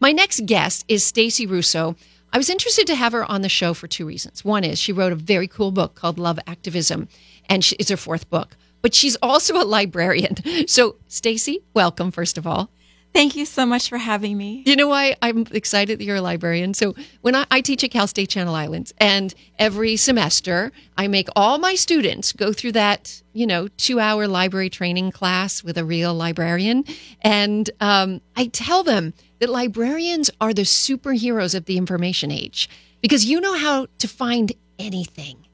My next guest is Stacy Russo. I was interested to have her on the show for two reasons. One is she wrote a very cool book called Love Activism, and she, it's her fourth book. But she's also a librarian. So, Stacy, welcome first of all. Thank you so much for having me. You know why I'm excited that you're a librarian? So when I, I, teach at Cal State Channel Islands, and every semester I make all my students go through that, you know, two hour library training class with a real librarian. And um, I tell them that librarians are the superheroes of the information age because you know how to find anything.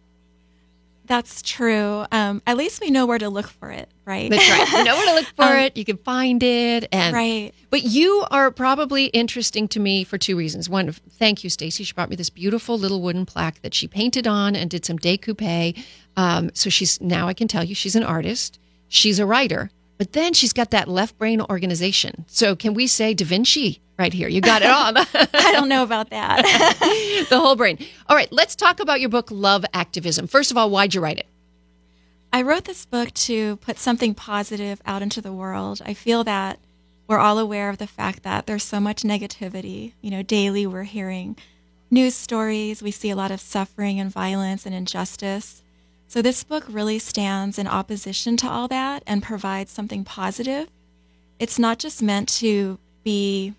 That's true. Um, at least we know where to look for it, right? That's right. You know where to look for um, it. You can find it, and right. But you are probably interesting to me for two reasons. One, thank you, Stacy. She brought me this beautiful little wooden plaque that she painted on and did some decoupe. Um, so she's now I can tell you she's an artist. She's a writer, but then she's got that left brain organization. So can we say Da Vinci? right here. You got it all. I don't know about that. the whole brain. All right, let's talk about your book, Love Activism. First of all, why'd you write it? I wrote this book to put something positive out into the world. I feel that we're all aware of the fact that there's so much negativity. You know, daily we're hearing news stories, we see a lot of suffering and violence and injustice. So this book really stands in opposition to all that and provides something positive. It's not just meant to be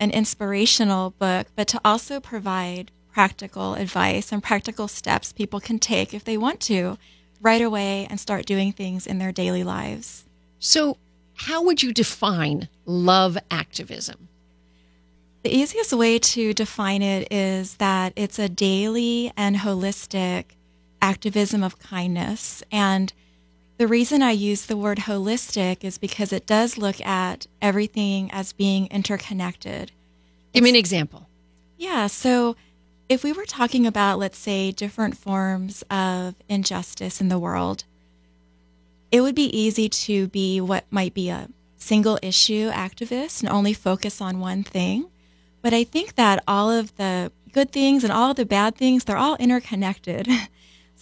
an inspirational book, but to also provide practical advice and practical steps people can take if they want to right away and start doing things in their daily lives. So, how would you define love activism? The easiest way to define it is that it's a daily and holistic activism of kindness. And the reason I use the word holistic is because it does look at everything as being interconnected. Give me an example. Yeah. So if we were talking about, let's say, different forms of injustice in the world, it would be easy to be what might be a single issue activist and only focus on one thing. But I think that all of the good things and all the bad things, they're all interconnected.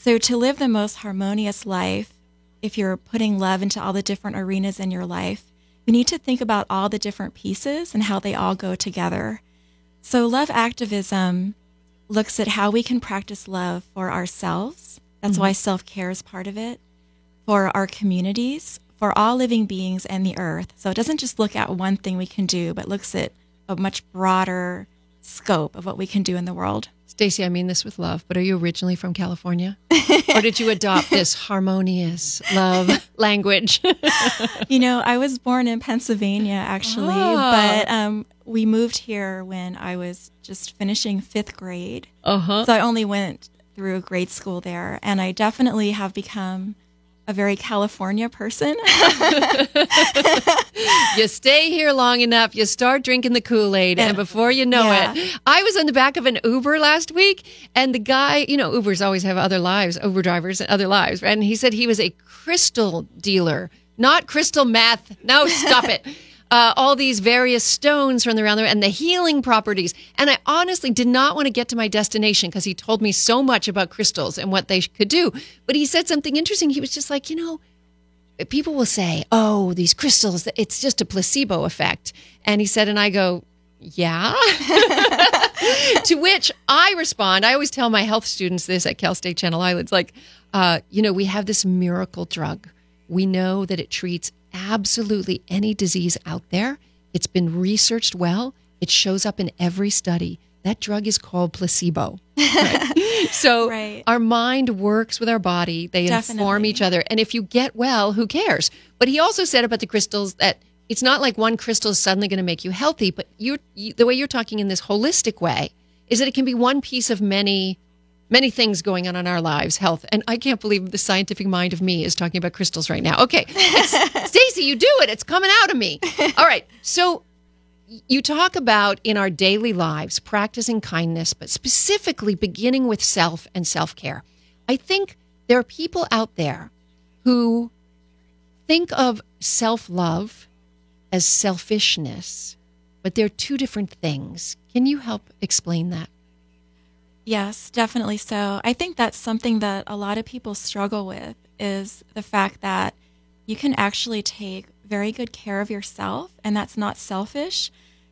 so to live the most harmonious life, if you're putting love into all the different arenas in your life, we need to think about all the different pieces and how they all go together. So, love activism looks at how we can practice love for ourselves. That's mm-hmm. why self care is part of it, for our communities, for all living beings and the earth. So, it doesn't just look at one thing we can do, but looks at a much broader scope of what we can do in the world. Stacy, I mean this with love, but are you originally from California? or did you adopt this harmonious love language? you know, I was born in Pennsylvania actually, oh. but um, we moved here when I was just finishing fifth grade. Uh-huh. So I only went through grade school there, and I definitely have become a very California person. you stay here long enough, you start drinking the Kool Aid, and before you know yeah. it, I was in the back of an Uber last week, and the guy, you know, Ubers always have other lives, Uber drivers and other lives, and he said he was a crystal dealer, not crystal meth. No, stop it uh, all these various stones from around there and the healing properties. And I honestly did not want to get to my destination because he told me so much about crystals and what they could do. But he said something interesting. He was just like, you know, people will say, oh, these crystals, it's just a placebo effect. And he said, and I go, yeah. to which I respond, I always tell my health students this at Cal State Channel Islands, like, uh, you know, we have this miracle drug. We know that it treats absolutely any disease out there. It's been researched well. It shows up in every study. That drug is called placebo. Right? so right. our mind works with our body. They Definitely. inform each other. And if you get well, who cares? But he also said about the crystals that it's not like one crystal is suddenly going to make you healthy, but you the way you're talking in this holistic way is that it can be one piece of many many things going on in our lives, health. And I can't believe the scientific mind of me is talking about crystals right now. Okay. Stacy, you do it. It's coming out of me. All right. So you talk about in our daily lives practicing kindness, but specifically beginning with self and self care. I think there are people out there who think of self love as selfishness, but they're two different things. Can you help explain that? Yes, definitely so. I think that's something that a lot of people struggle with is the fact that you can actually take very good care of yourself and that's not selfish.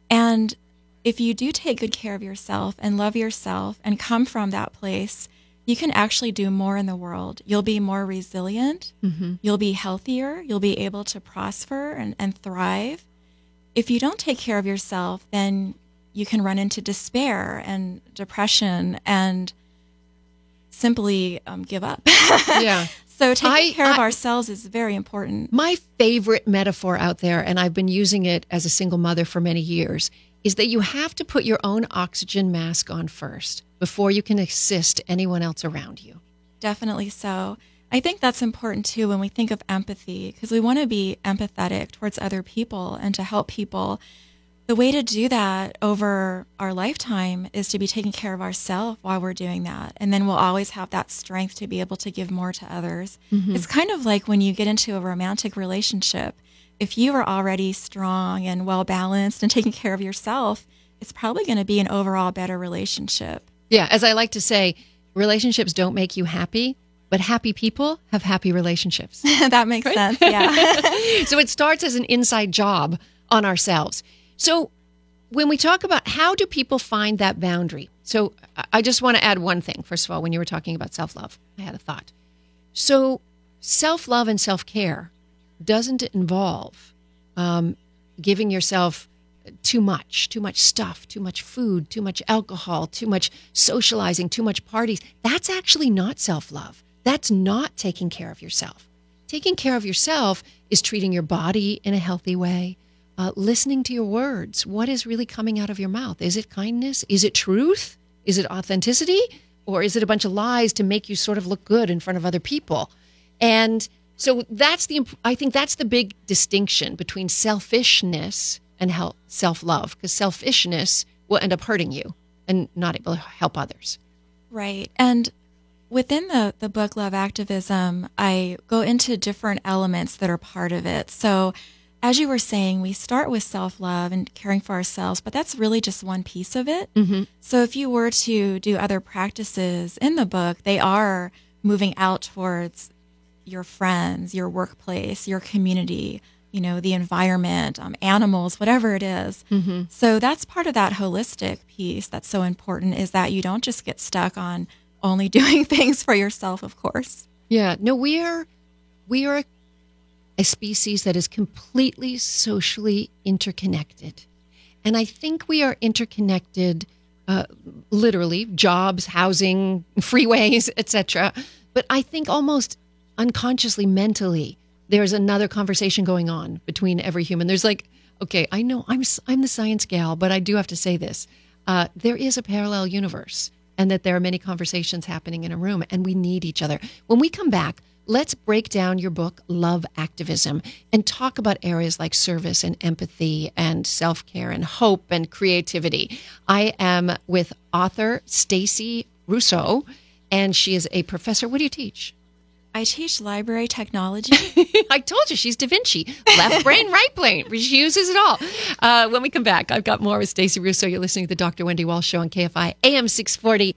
And if you do take good care of yourself and love yourself and come from that place, you can actually do more in the world. You'll be more resilient. Mm-hmm. You'll be healthier. You'll be able to prosper and, and thrive. If you don't take care of yourself, then you can run into despair and depression and simply um, give up. yeah. So taking I, care of ourselves is very important. My favorite metaphor out there, and I've been using it as a single mother for many years, is that you have to put your own oxygen mask on first before you can assist anyone else around you. Definitely so. I think that's important too when we think of empathy because we want to be empathetic towards other people and to help people the way to do that over our lifetime is to be taking care of ourselves while we're doing that. And then we'll always have that strength to be able to give more to others. Mm-hmm. It's kind of like when you get into a romantic relationship. If you are already strong and well balanced and taking care of yourself, it's probably going to be an overall better relationship. Yeah, as I like to say, relationships don't make you happy, but happy people have happy relationships. that makes right? sense. Yeah. so it starts as an inside job on ourselves. So when we talk about how do people find that boundary? So I just want to add one thing. First of all, when you were talking about self love, I had a thought. So self love and self care doesn't involve um, giving yourself too much, too much stuff, too much food, too much alcohol, too much socializing, too much parties. That's actually not self love. That's not taking care of yourself. Taking care of yourself is treating your body in a healthy way, uh, listening to your words. What is really coming out of your mouth? Is it kindness? Is it truth? Is it authenticity? Or is it a bunch of lies to make you sort of look good in front of other people? And so that's the, I think that's the big distinction between selfishness and self love, because selfishness will end up hurting you and not able to help others. Right. And within the, the book Love Activism, I go into different elements that are part of it. So as you were saying, we start with self love and caring for ourselves, but that's really just one piece of it. Mm-hmm. So if you were to do other practices in the book, they are moving out towards your friends, your workplace, your community, you know, the environment, um, animals, whatever it is. Mm-hmm. So that's part of that holistic piece that's so important is that you don't just get stuck on only doing things for yourself, of course. Yeah. No, we are we are a species that is completely socially interconnected. And I think we are interconnected uh, literally jobs, housing, freeways, etc. But I think almost unconsciously, mentally, there's another conversation going on between every human. There's like, okay, I know I'm I'm the science gal, but I do have to say this: uh, there is a parallel universe, and that there are many conversations happening in a room, and we need each other. When we come back, let's break down your book, Love Activism, and talk about areas like service and empathy and self care and hope and creativity. I am with author Stacy Russo, and she is a professor. What do you teach? I teach library technology. I told you she's Da Vinci. Left brain, right brain. She uses it all. Uh, when we come back, I've got more with Stacy Russo. You're listening to the Dr. Wendy Walsh Show on KFI AM 640.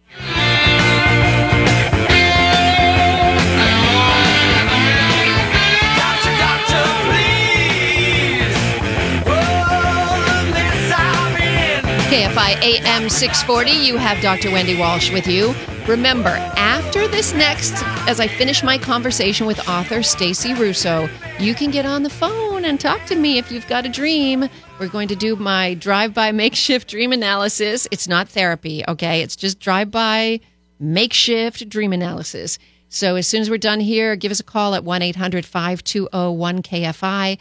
KFI AM 640. You have Dr. Wendy Walsh with you. Remember, after this next, as I finish my conversation with author Stacy Russo, you can get on the phone and talk to me if you've got a dream. We're going to do my drive by makeshift dream analysis. It's not therapy, okay? It's just drive by makeshift dream analysis. So as soon as we're done here, give us a call at 1 800 520 1KFI,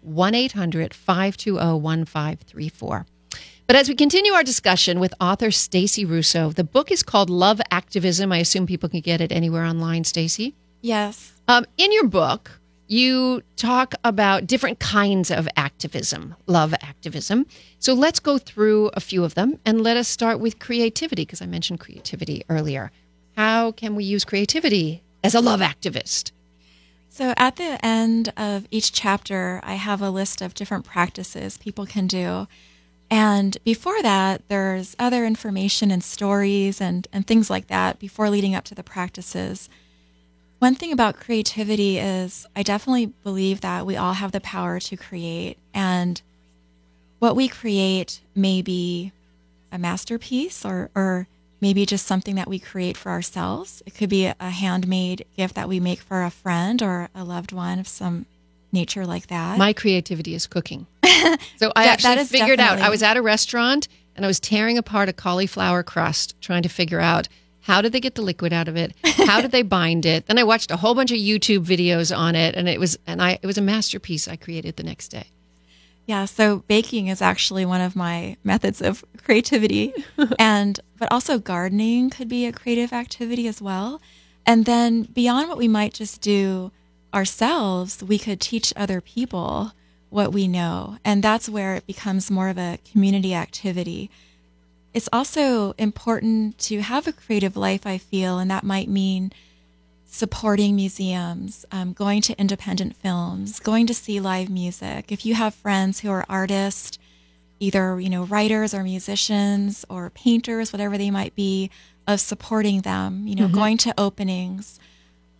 1 800 520 1534. But as we continue our discussion with author Stacy Russo, the book is called Love Activism. I assume people can get it anywhere online, Stacy. Yes. Um, in your book, you talk about different kinds of activism, love activism. So let's go through a few of them and let us start with creativity, because I mentioned creativity earlier. How can we use creativity as a love activist? So, at the end of each chapter, I have a list of different practices people can do. And before that, there's other information and stories and, and things like that before leading up to the practices. One thing about creativity is I definitely believe that we all have the power to create. And what we create may be a masterpiece or, or maybe just something that we create for ourselves. It could be a handmade gift that we make for a friend or a loved one of some nature like that. My creativity is cooking. so I That- that actually is figured out. I was at a restaurant and I was tearing apart a cauliflower crust, trying to figure out how did they get the liquid out of it? How did they bind it? Then I watched a whole bunch of YouTube videos on it, and it was and I it was a masterpiece I created the next day. Yeah, so baking is actually one of my methods of creativity and but also gardening could be a creative activity as well. And then beyond what we might just do ourselves, we could teach other people what we know. And that's where it becomes more of a community activity. It's also important to have a creative life, I feel, and that might mean supporting museums, um, going to independent films, going to see live music. If you have friends who are artists, either you know writers or musicians or painters, whatever they might be, of supporting them. You know, going to openings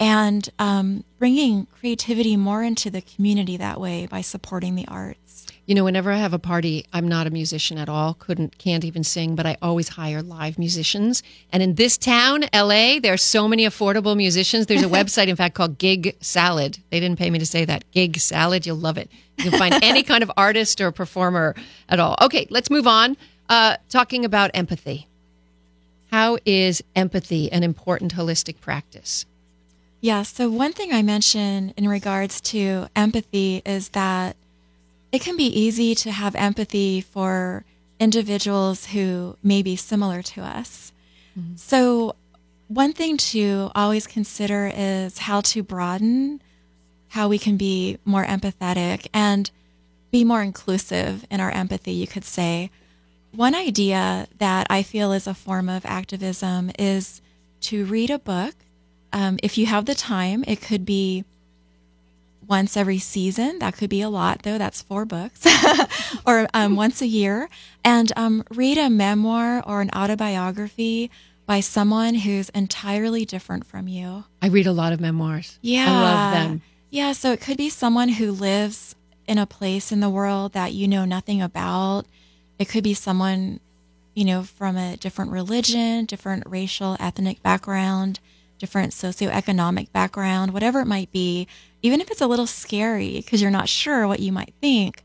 and um, bringing creativity more into the community that way by supporting the arts. You know, whenever I have a party, I'm not a musician at all. Couldn't, can't even sing, but I always hire live musicians. And in this town, LA, there are so many affordable musicians. There's a website, in fact, called Gig Salad. They didn't pay me to say that. Gig Salad, you'll love it. You can find any kind of artist or performer at all. Okay, let's move on. Uh, talking about empathy. How is empathy an important holistic practice? Yeah, so one thing I mentioned in regards to empathy is that it can be easy to have empathy for individuals who may be similar to us. Mm-hmm. So, one thing to always consider is how to broaden how we can be more empathetic and be more inclusive in our empathy, you could say. One idea that I feel is a form of activism is to read a book. Um, if you have the time, it could be once every season. That could be a lot, though. That's four books, or um, once a year. And um, read a memoir or an autobiography by someone who's entirely different from you. I read a lot of memoirs. Yeah. I love them. Yeah, so it could be someone who lives in a place in the world that you know nothing about. It could be someone, you know, from a different religion, different racial, ethnic background, different socioeconomic background, whatever it might be, even if it's a little scary because you're not sure what you might think.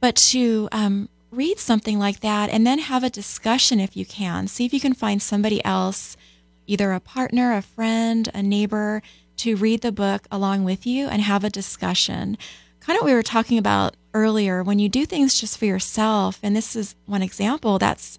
But to um, read something like that and then have a discussion if you can. See if you can find somebody else, either a partner, a friend, a neighbor, to read the book along with you and have a discussion. Kind of what we were talking about earlier when you do things just for yourself, and this is one example that's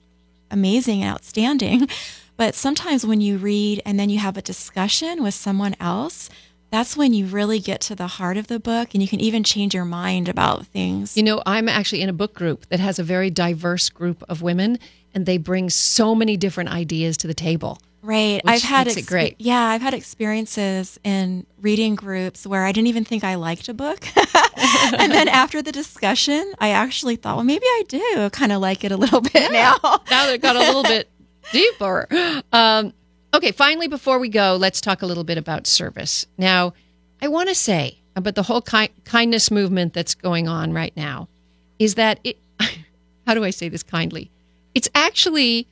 amazing and outstanding. But sometimes when you read and then you have a discussion with someone else, that's when you really get to the heart of the book and you can even change your mind about things. You know, I'm actually in a book group that has a very diverse group of women, and they bring so many different ideas to the table. Right. I've had makes it great. Yeah, I've had experiences in reading groups where I didn't even think I liked a book. and then after the discussion, I actually thought, well, maybe I do kind of like it a little bit now. now that it got a little bit deeper. Um, okay, finally, before we go, let's talk a little bit about service. Now, I want to say about the whole ki- kindness movement that's going on right now is that it, how do I say this kindly? It's actually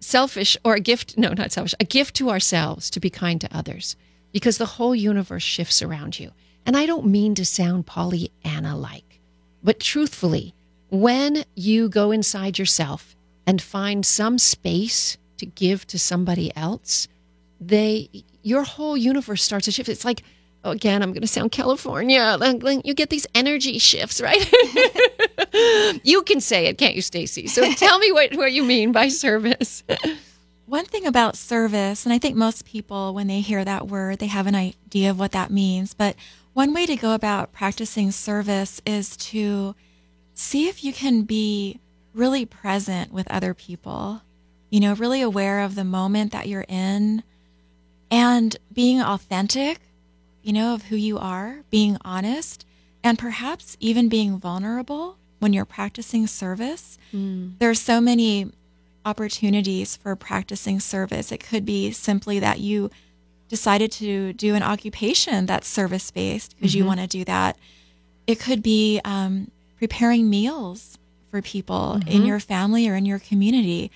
selfish or a gift, no, not selfish, a gift to ourselves to be kind to others because the whole universe shifts around you. And I don't mean to sound Pollyanna like, but truthfully, when you go inside yourself and find some space to give to somebody else, they your whole universe starts to shift. It's like oh, again, I'm going to sound California. You get these energy shifts, right? you can say it, can't you, Stacy? So tell me what what you mean by service. One thing about service, and I think most people, when they hear that word, they have an idea of what that means. But one way to go about practicing service is to see if you can be really present with other people, you know, really aware of the moment that you're in and being authentic, you know, of who you are, being honest, and perhaps even being vulnerable when you're practicing service. There are so many opportunities for practicing service. It could be simply that you decided to do an occupation that's service based because you want to do that. It could be um, preparing meals for people in mm-hmm. your family or in your community.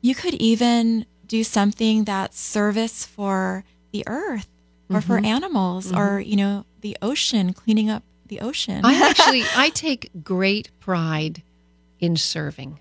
You could even do something that's service for the earth or for mm-hmm. animals or, mm-hmm. you know, the ocean, cleaning up the ocean. I actually I take great pride in serving.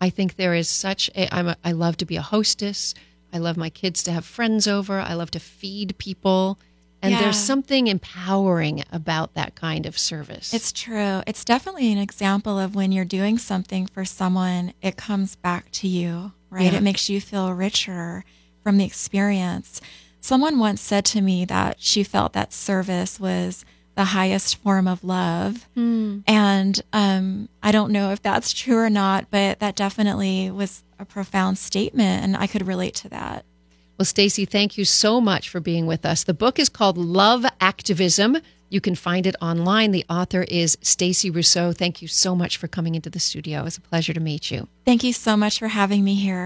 I think there is such a I'm a, I love to be a hostess. I love my kids to have friends over. I love to feed people. And Yeah. there's something empowering about that kind of service. It's true. It's definitely an example of when you're doing something for someone, it comes back to you, right? Yeah. It makes you feel richer from the experience. Someone once said to me that she felt that service was the highest form of love. And um, I don't know if that's true or not, but that definitely was a profound statement, and I could relate to that. Well, Stacy, thank you so much for being with us. The book is called Love Activism. You can find it online. The author is Stacy Russo. Thank you so much for coming into the studio. It was a pleasure to meet you. Thank you so much for having me here.